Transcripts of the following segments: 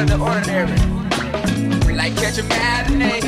out of the ordinary. Like catch a matinee,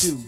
built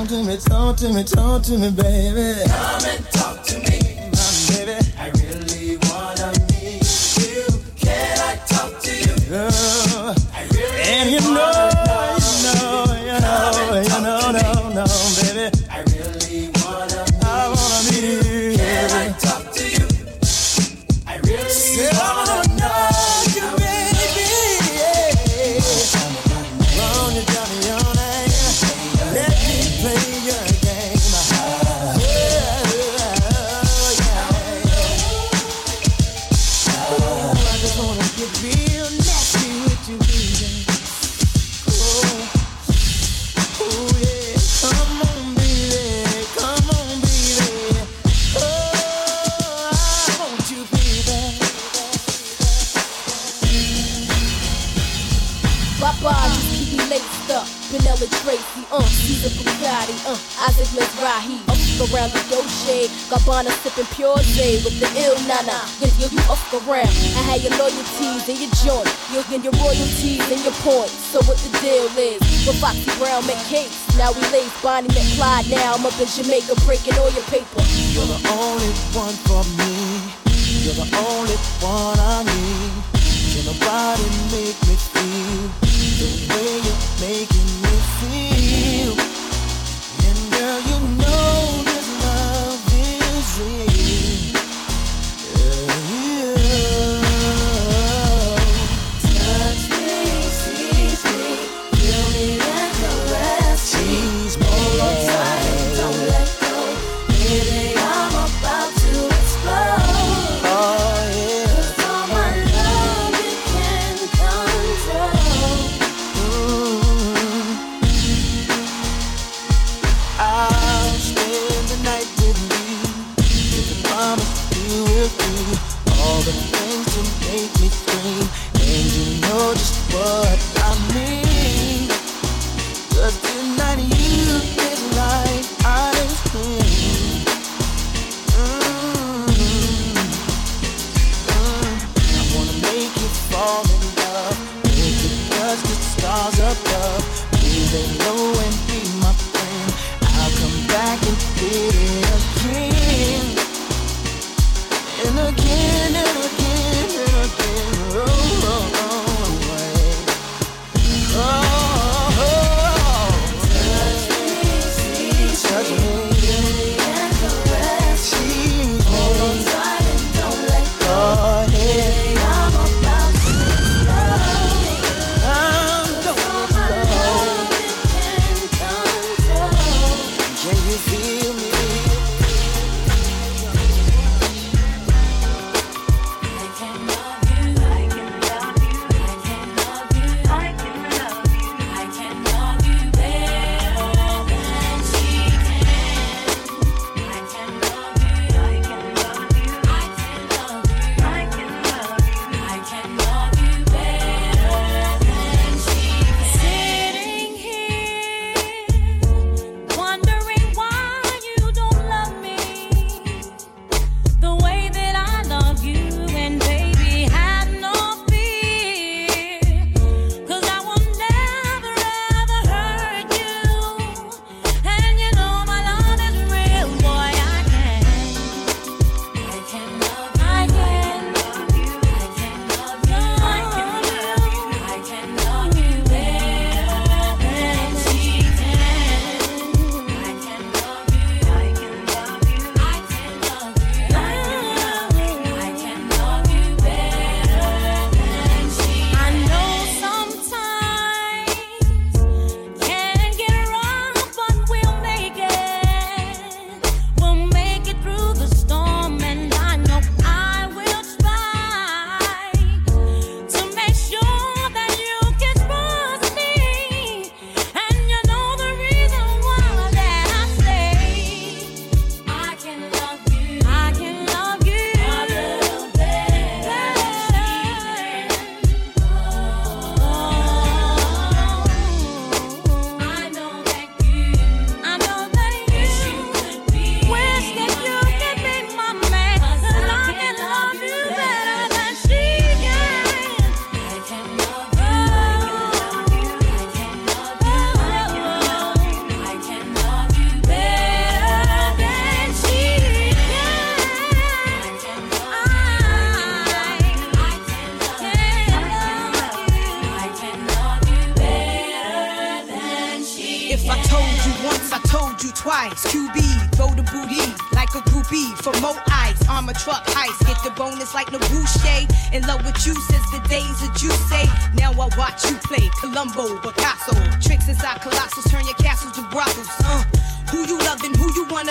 Talk to me, talk to me, talk to me, baby. Come and talk to me. Gabbana sipping pure J with the ill nana. Yeah, yeah, you off around. I had your loyalties and your joint. You're in your royalties and your points. So what the deal is? With Foxy Brown McCabe. Now we lace Bonnie McClyde. Now I'm up in Jamaica breaking all your paper. You're the only one for me. You're the only one I need. Can nobody make me feel the way you're making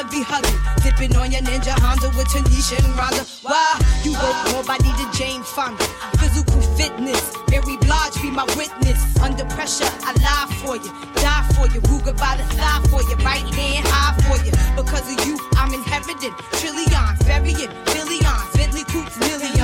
be hugging. Dipping on your ninja Honda with Tanisha and Rhonda. Why? You work more body to Jane Fonda. Physical fitness, Mary Blige be my witness. Under pressure, I lie for you, die for you. Ruger by the thigh for you, right hand high for you. Because of you, I'm inheriting trillions, burying billions, Bentley coupes, millions.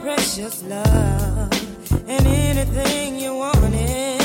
precious love and anything you wanted.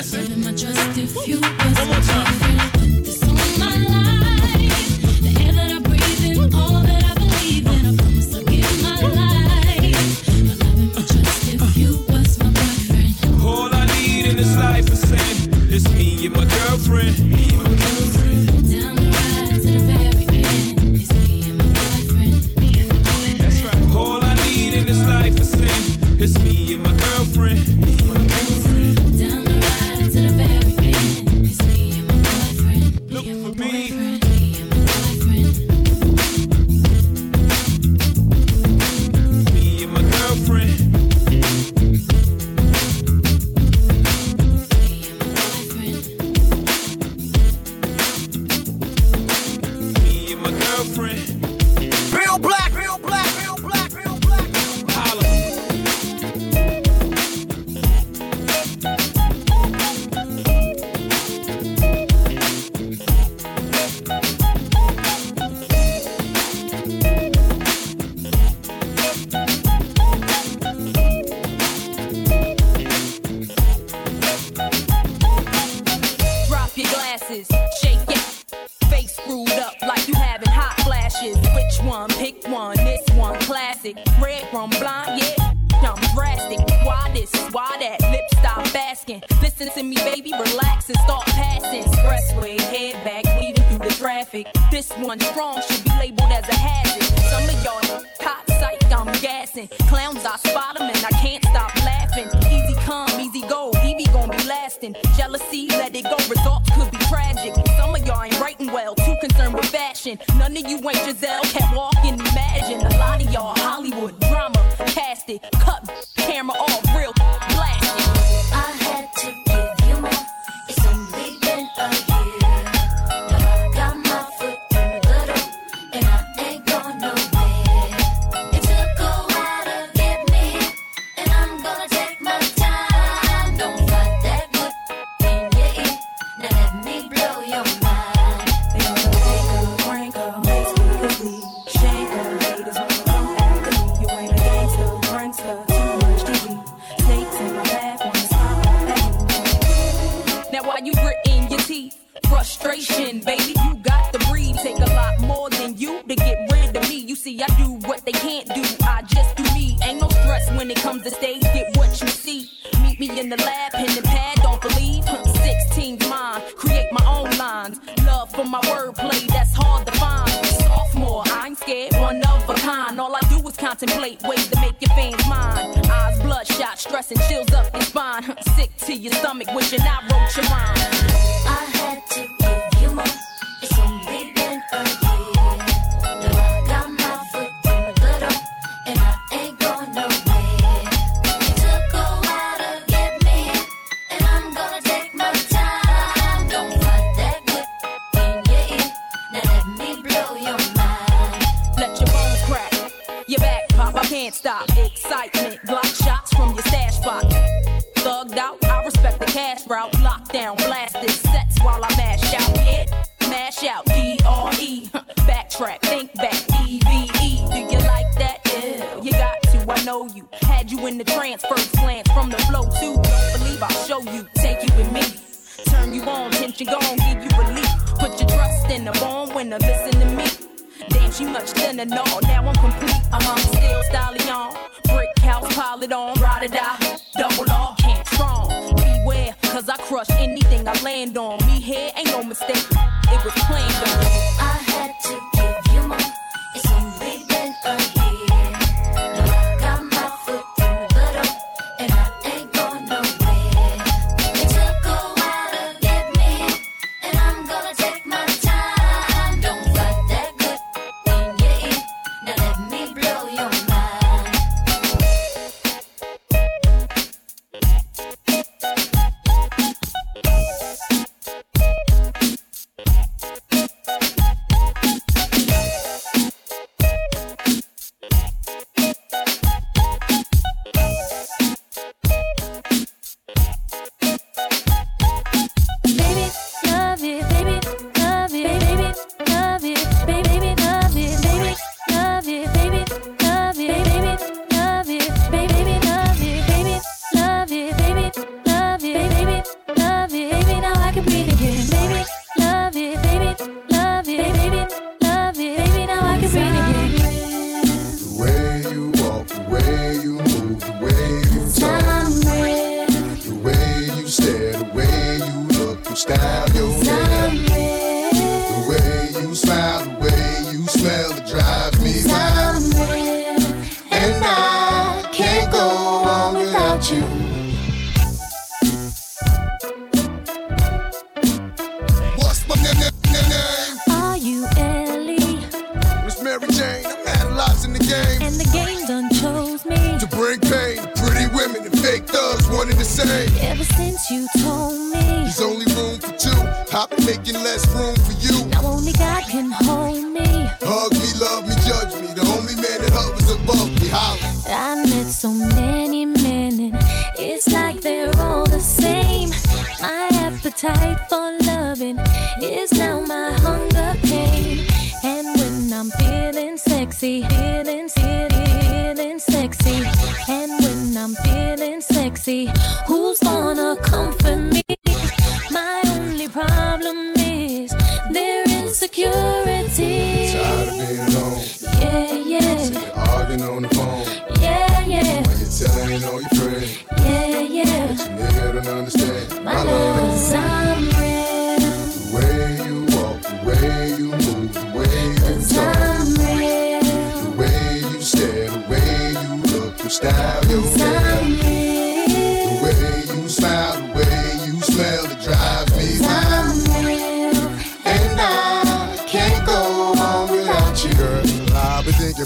Was One more time. Take you with me. Turn you on, tension gone, give you relief. Put your trust in the born winner, listen to me. Damn, she much thinner, no, now I'm complete. Uh-huh, still stallion. Brick house, pile it on, ride or die. Double R, can't strong. Beware, cause I crush anything I land on. Me here ain't no mistake. It was planned on. The same. Ever since you told me, There's only room for two. I've been making less room for you. now only God can hold me. Hug me, love me, judge me. The only man that hovers above me. Holla. I met so many men, and it's like they're all the same. My appetite for loving is now my hunger pain. And when I'm feeling sexy, sexy, who's gonna comfort me? My only problem is their insecurity. Tired of being alone. Yeah, yeah, You're arguing on the phone. yeah, yeah, While you're telling all your friends. yeah, yeah. Your nigga don't understand.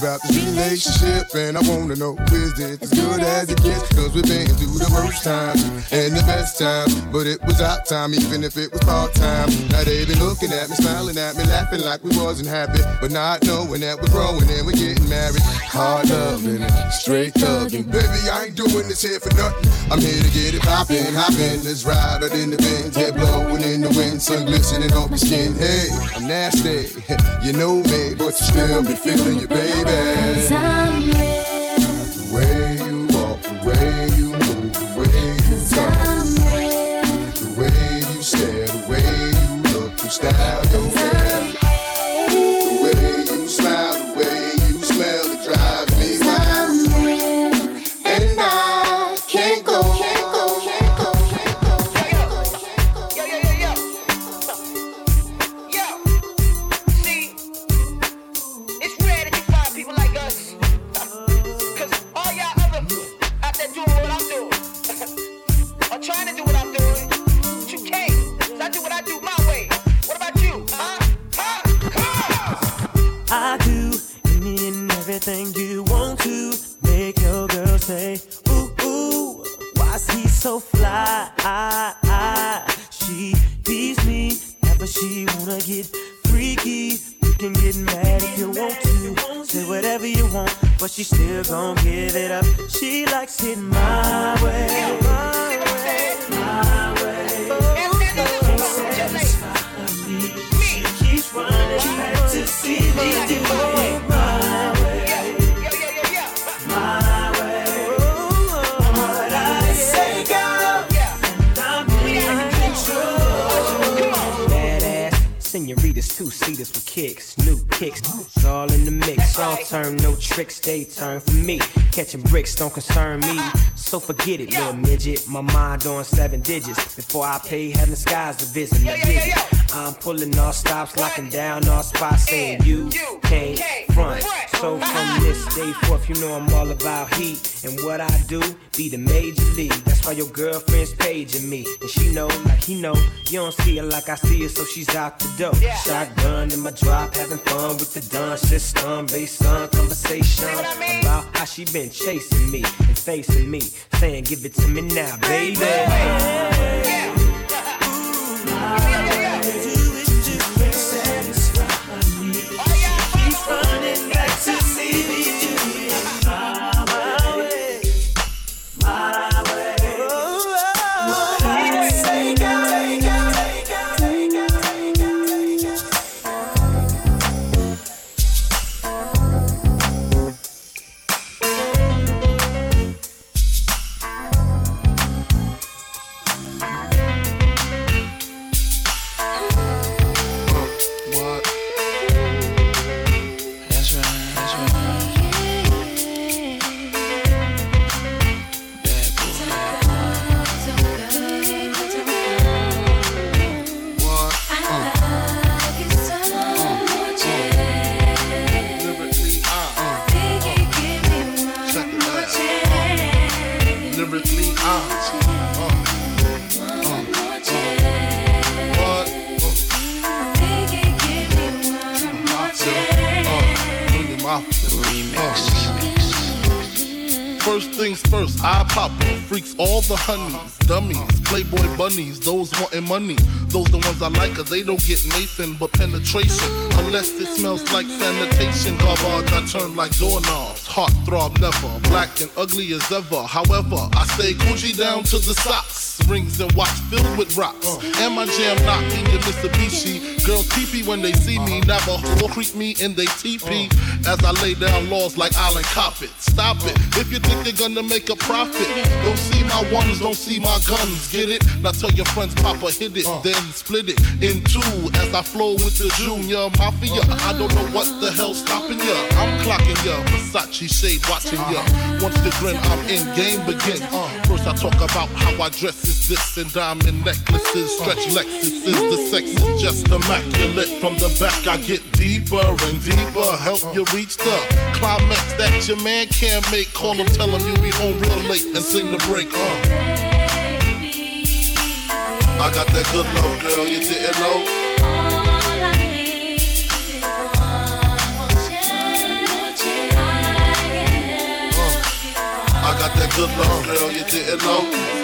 About this relationship, and I wanna know is it as good as it gets? Cause we've been through the worst times and the best times, but it was our time, even if it was part time. Now they been looking at me, smiling at me, laughing like we wasn't happy, but not knowing that we're growing and we're getting married. Hard loving straight thugging. Baby, I ain't doing this here for nothing. I'm here to get it poppin', hoppin'. Let's ride out in the Benz, head blowing in the wind, sun glistening on my skin. Hey, I'm nasty, you know me, but you still be feeling your baby. I'm real, forget it, little midget. My mind on seven digits before I pay heaven skies to visit. me. visit. I'm pulling all stops, locking down all spots, saying you can't front. So from this day forth, you know I'm all about heat and what I do. Be the major league. That's why your girlfriend's paging me, and she know like he know. You don't see her like I see her, so she's out the door. Shotgun in my drop, having fun with the dun system, based on conversation about how she been chasing me and facing me, saying give it to me now, baby. Keeps cause they don't get Nathan but penetration. Unless it smells like sanitation. Garbage, I turn like doorknobs. Heart throb never, black and ugly as ever. However, I stay Coogi down to the socks. Rings and watch filled with rocks. And my jam knocking your Mitsubishi. Girls teepee when they see me. Navajo creep me in they teepee. As I lay down laws like Island Coppet. Stop it. If you think they're gonna make a profit, don't see my ones, don't see my guns. Get it? Now tell your friends, Papa hit it, then split it in two. As I flow with the Junior Mafia. I don't know what the hell's stopping ya. I'm clocking ya. Versace shade watching ya. Once the grin, I'm in game begins. First I talk about how I dress is this and diamond necklaces, stretch Lexuses. The sex is just immaculate. From the back I get deeper and deeper. Help you reach the climax that your man can't make. Call him, tell him you be home real late and sing the break. Uh. I got that good love, girl. You didn't know. I got that good love, girl. You didn't know.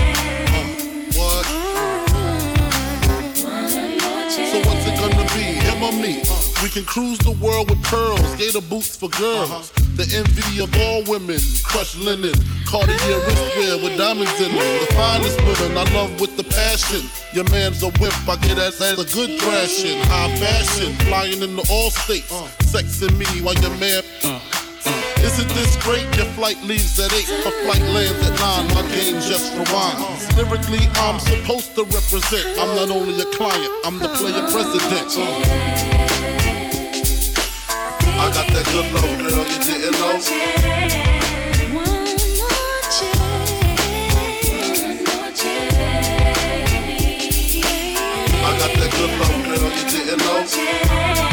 We can cruise the world with pearls, gator boots for girls. Uh-huh. The envy of all women, crushed linen, Cartier wristwear with diamonds in them. The finest women I love with the passion. Your man's a whip, I get that as a good thrashing. High fashion, flying into all states. Uh. Sexing me while your man. Uh, uh. Isn't this great? Your flight leaves at 8, my flight lands at 9, my game just rewinds. Lyrically, I'm supposed to represent. I'm not only a client, I'm the player president. I got that good love, girl, you didn't know. I got that good love, girl, you didn't know.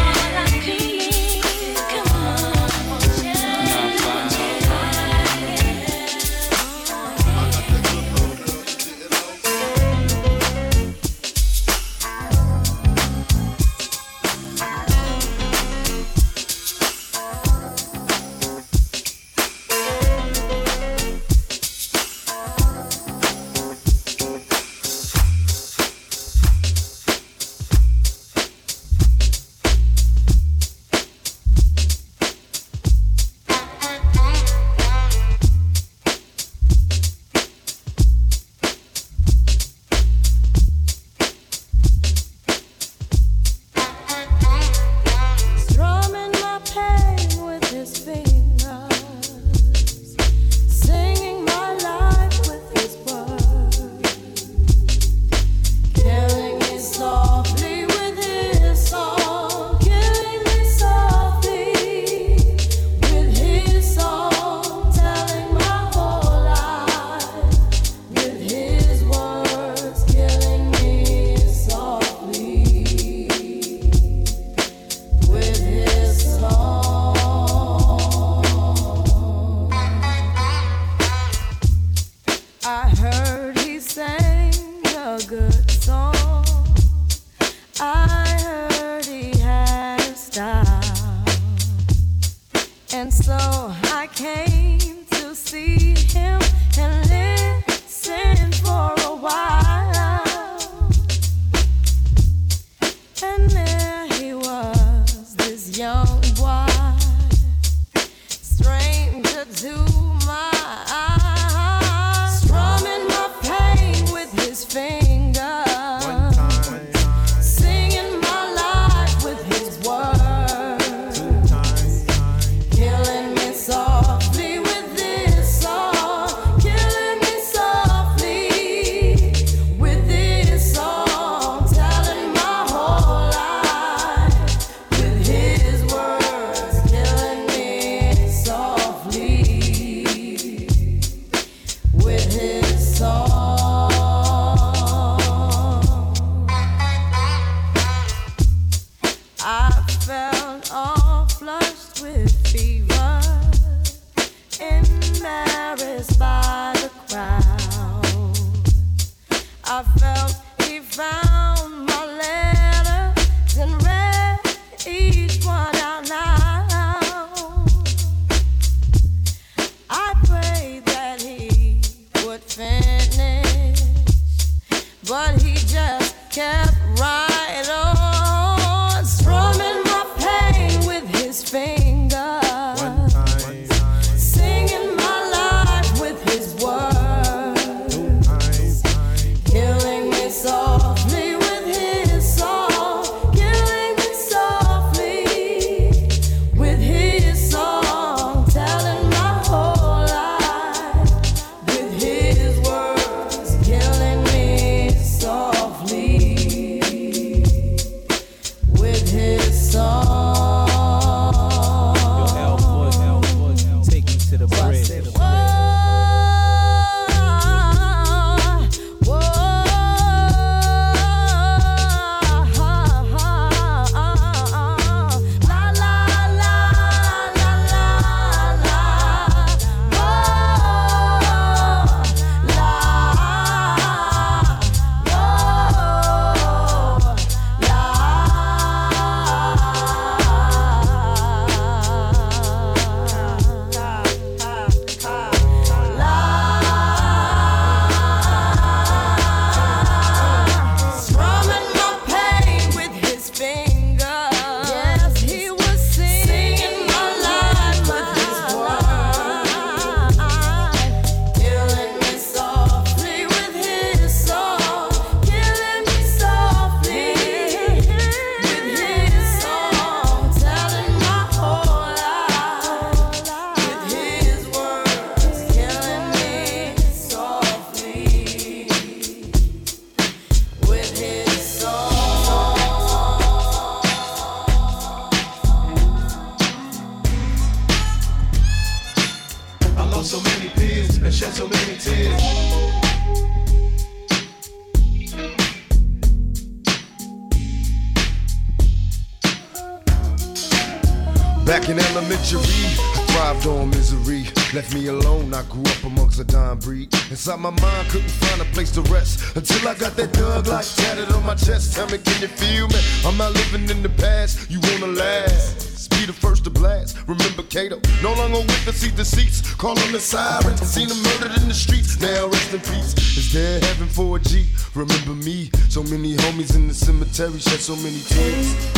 Back in elementary, I thrived on misery. Left me alone, I grew up amongst a dying breed. Inside my mind, couldn't find a place to rest. Until I got that thug like tatted on my chest. Tell me, can you feel me? I'm not living in the past, you wanna last. Be the first to blast. Remember Kato, no longer with the seat deceits. Call on the siren, seen him murdered in the streets. Now rest in peace. Is there heaven for a G? Remember me? So many homies in the cemetery shed so many tears.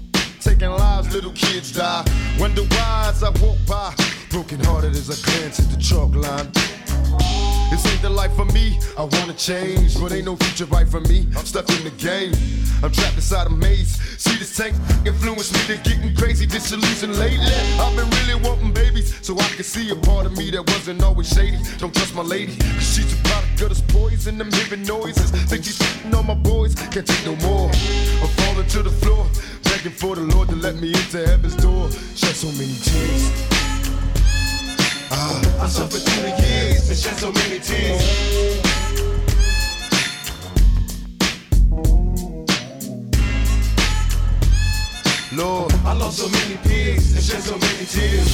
Lives, little kids die. Wonder why as I walk by, broken hearted as I glance at the chalk line. This ain't the life for me. I wanna change, but ain't no future right for me. I'm stuck in the game. I'm trapped inside a maze. See this tank influence me to getting crazy, disillusioned lately. I've been really wanting babies, so I can see a part of me that wasn't always shady. Don't trust my lady, cause she's a product of this poison. I'm hearing noises. Think she's f***ing on my boys, can't take no more. I'm falling to the floor, begging for the Lord to let me into heaven's door. Shed so many tears. Ah, I suffered through the years and shed so many tears. Lord, I lost so many peers and shed so many tears.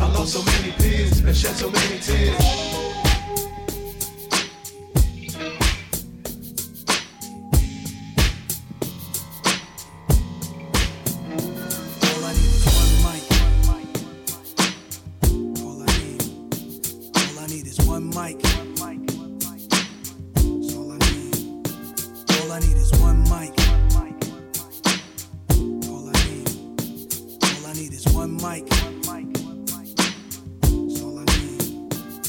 I lost so many peers and shed so many tears.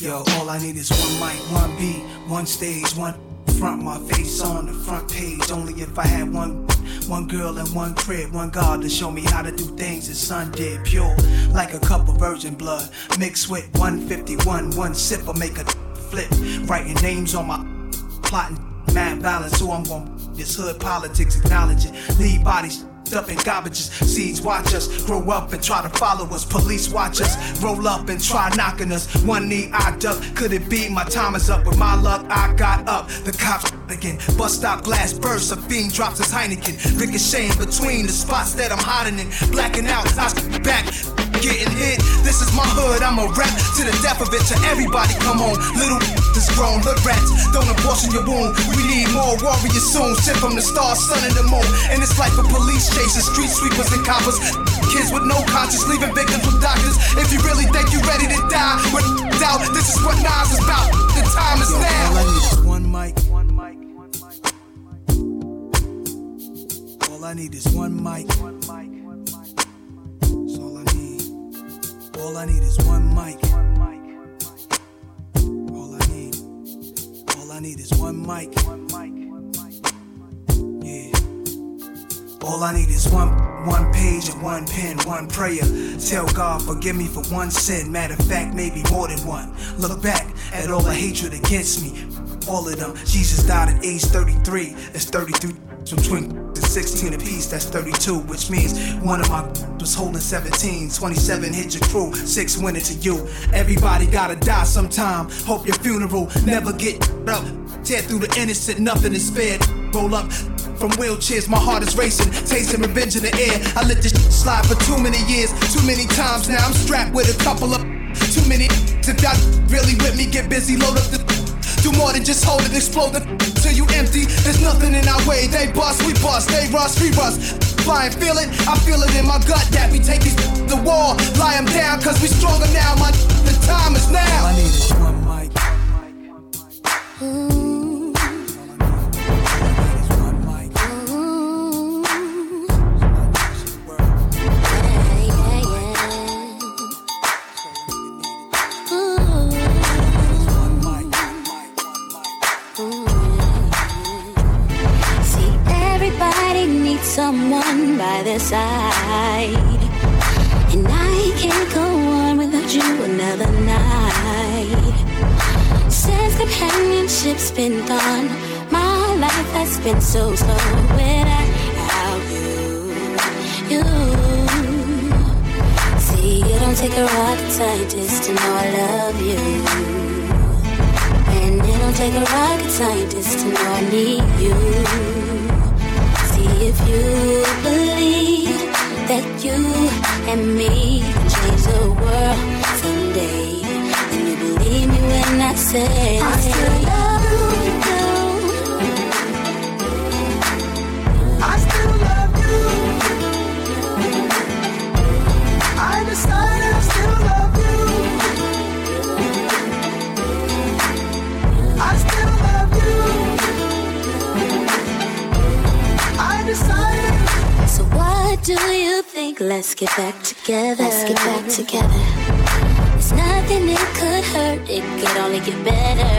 Yo, all I need is one mic, one beat, one stage, one front, my face on the front page. Only if I had one one girl and one crib, one God to show me how to do things his son did. Pure, like a cup of virgin blood, mixed with 151. One sip will make a flip. Writing names on my plotting, mad balance. So I'm gonna this hood politics, acknowledge it. Leave bodies up in garbages. Seeds watch us grow up and try to follow us. Police watch us roll up and try knocking us. One knee I duck. Could it be my time is up? With my luck, I got up. The cops again. Bust out glass bursts. A fiend drops his Heineken. Ricocheting between the spots that I'm hiding in. Blacking out. I back. Getting hit, this is my hood. I'm a rap to the death of it. To everybody, come on, little this grown hood rats. Don't abortion your wound. We need more warriors soon. Sent from the stars, sun, and the moon. And it's like a police chasing street sweepers and coppers. Kids with no conscience, leaving victims with doctors. If you really think you're ready to die, with doubt, this is what Nas is about. The time is now. All I need is one mic. All I need is one mic. All I need. All I need is one mic. Yeah. All I need is one one page and one pen, one prayer. Tell God, forgive me for one sin. Matter of fact, maybe more than one. Look back at all the hatred against me all of them. Jesus died at age 33. That's 33 between the 16 apiece. That's 32, which means one of my was holding 17. 27 hit your crew, six went it to you. Everybody gotta die sometime. Hope your funeral never get up. Tear through the innocent, nothing is spared. Roll up from wheelchairs, my heart is racing, tasting revenge in the air. I let this slide for too many years, too many times. Now I'm strapped with a couple of too many. If y'all really with me, get busy, load up the. Do more than just hold it, explode the till you empty. There's nothing in our way. They bust, we bust, they rust, we rust. Flying, feel it, I feel it in my gut that we take these the wall, lie 'em down, cause we stronger now. My the time is now. I need is one mic. See, by their side. And I can't go on without you another night. Since companionship's been gone, my life has been so slow without you. You. See, you don't take a rocket scientist to know I love you. And it don't take a rocket scientist to know I need you. If you believe that you and me can change the world someday. And you believe me when I say I still love do you think? Let's get back together. Let's get back together. There's nothing it could hurt. It could only get better.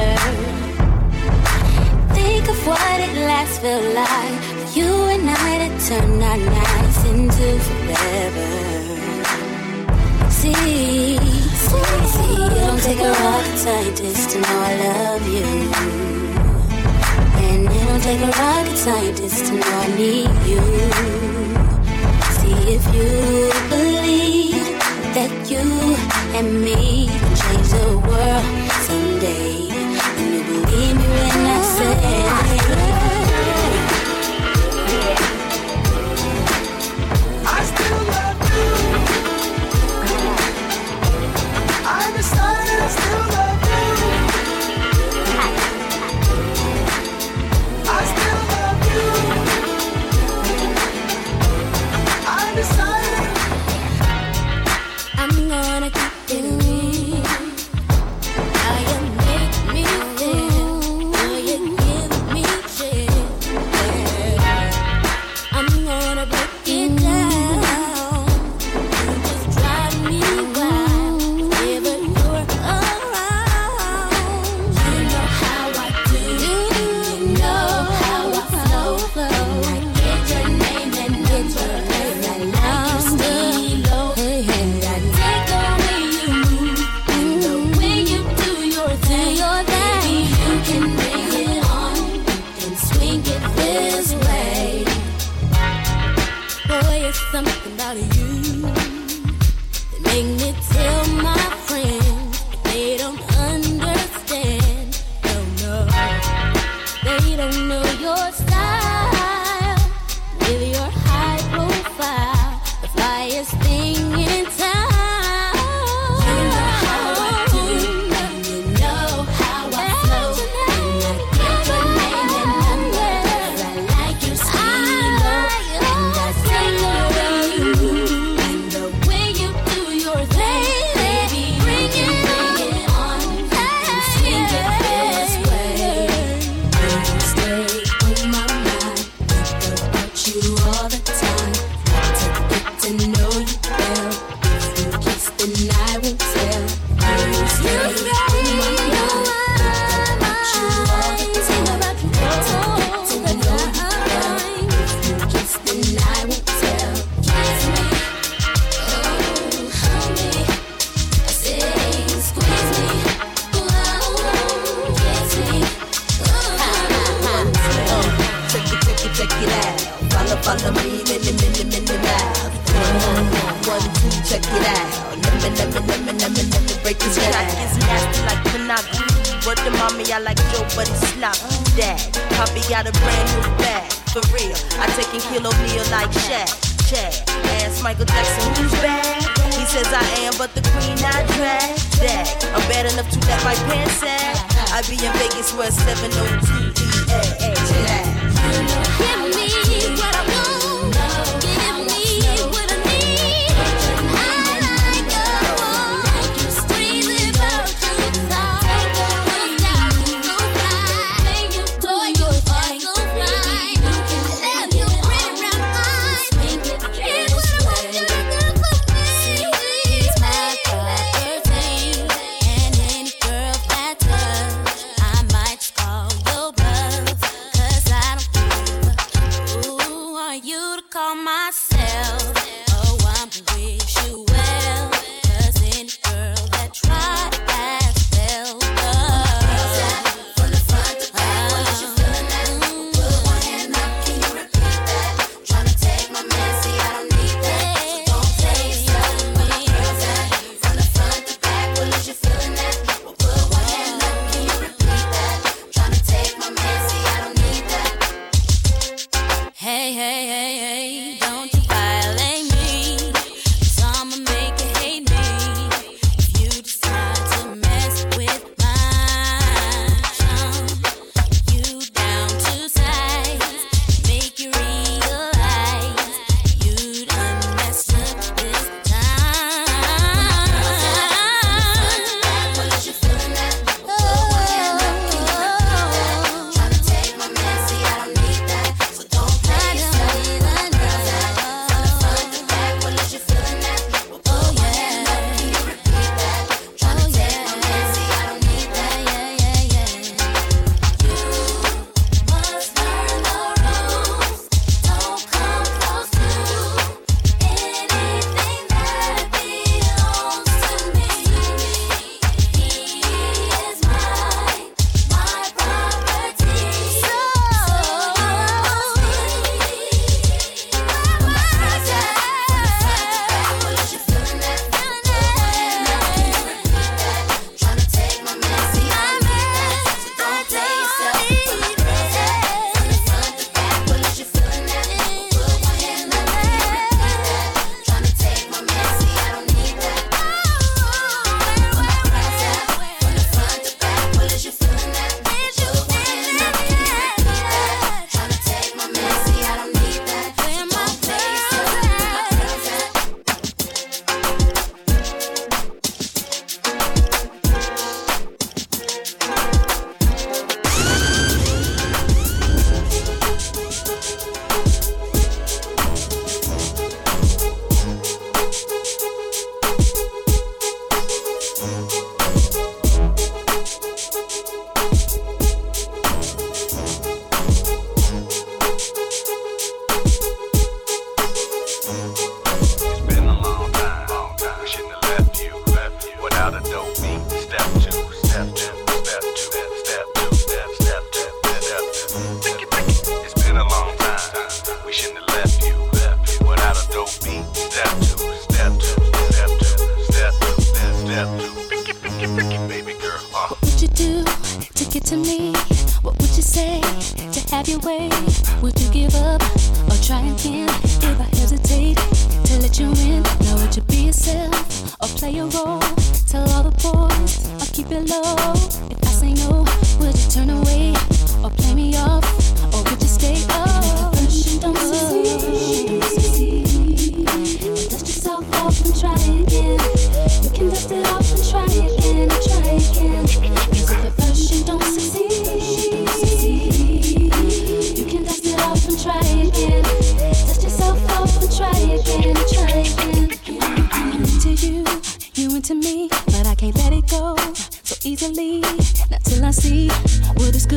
Think of what it last felt like. You and I to turn our nights into forever. See, see, see, it don't take a rocket scientist to know I love you. And it don't take a rocket scientist to know I need you. If you believe that you and me can change the world someday. And you believe me when I say.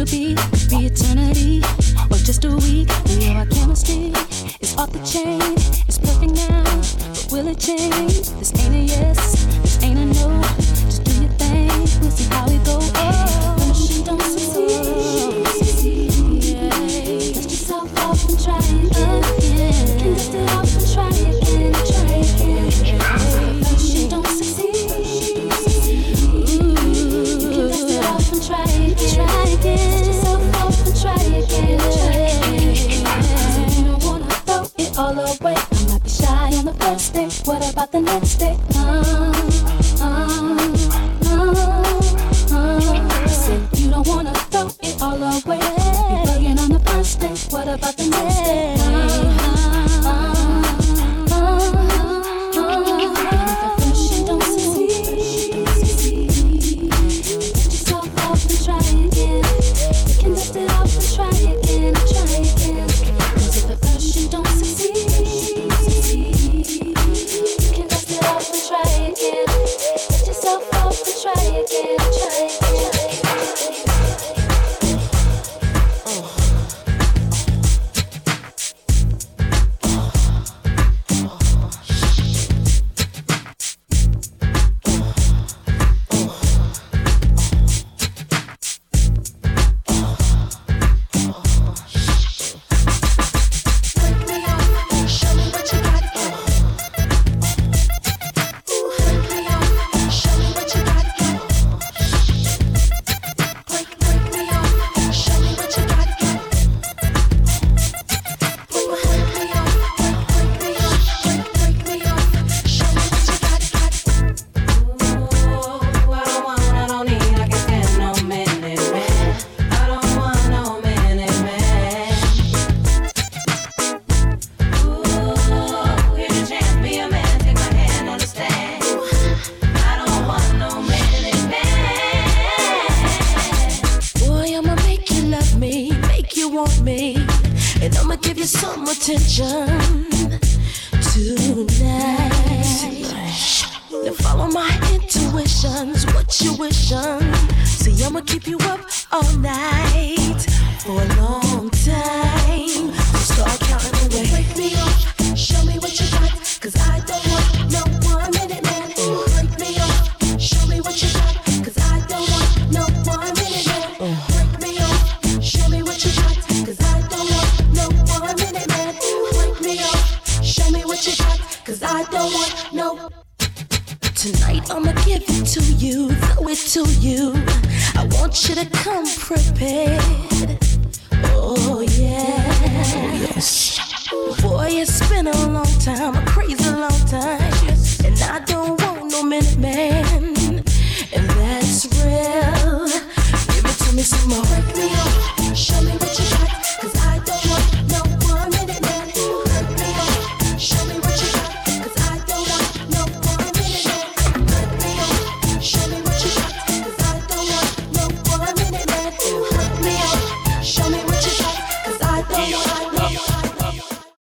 Could be,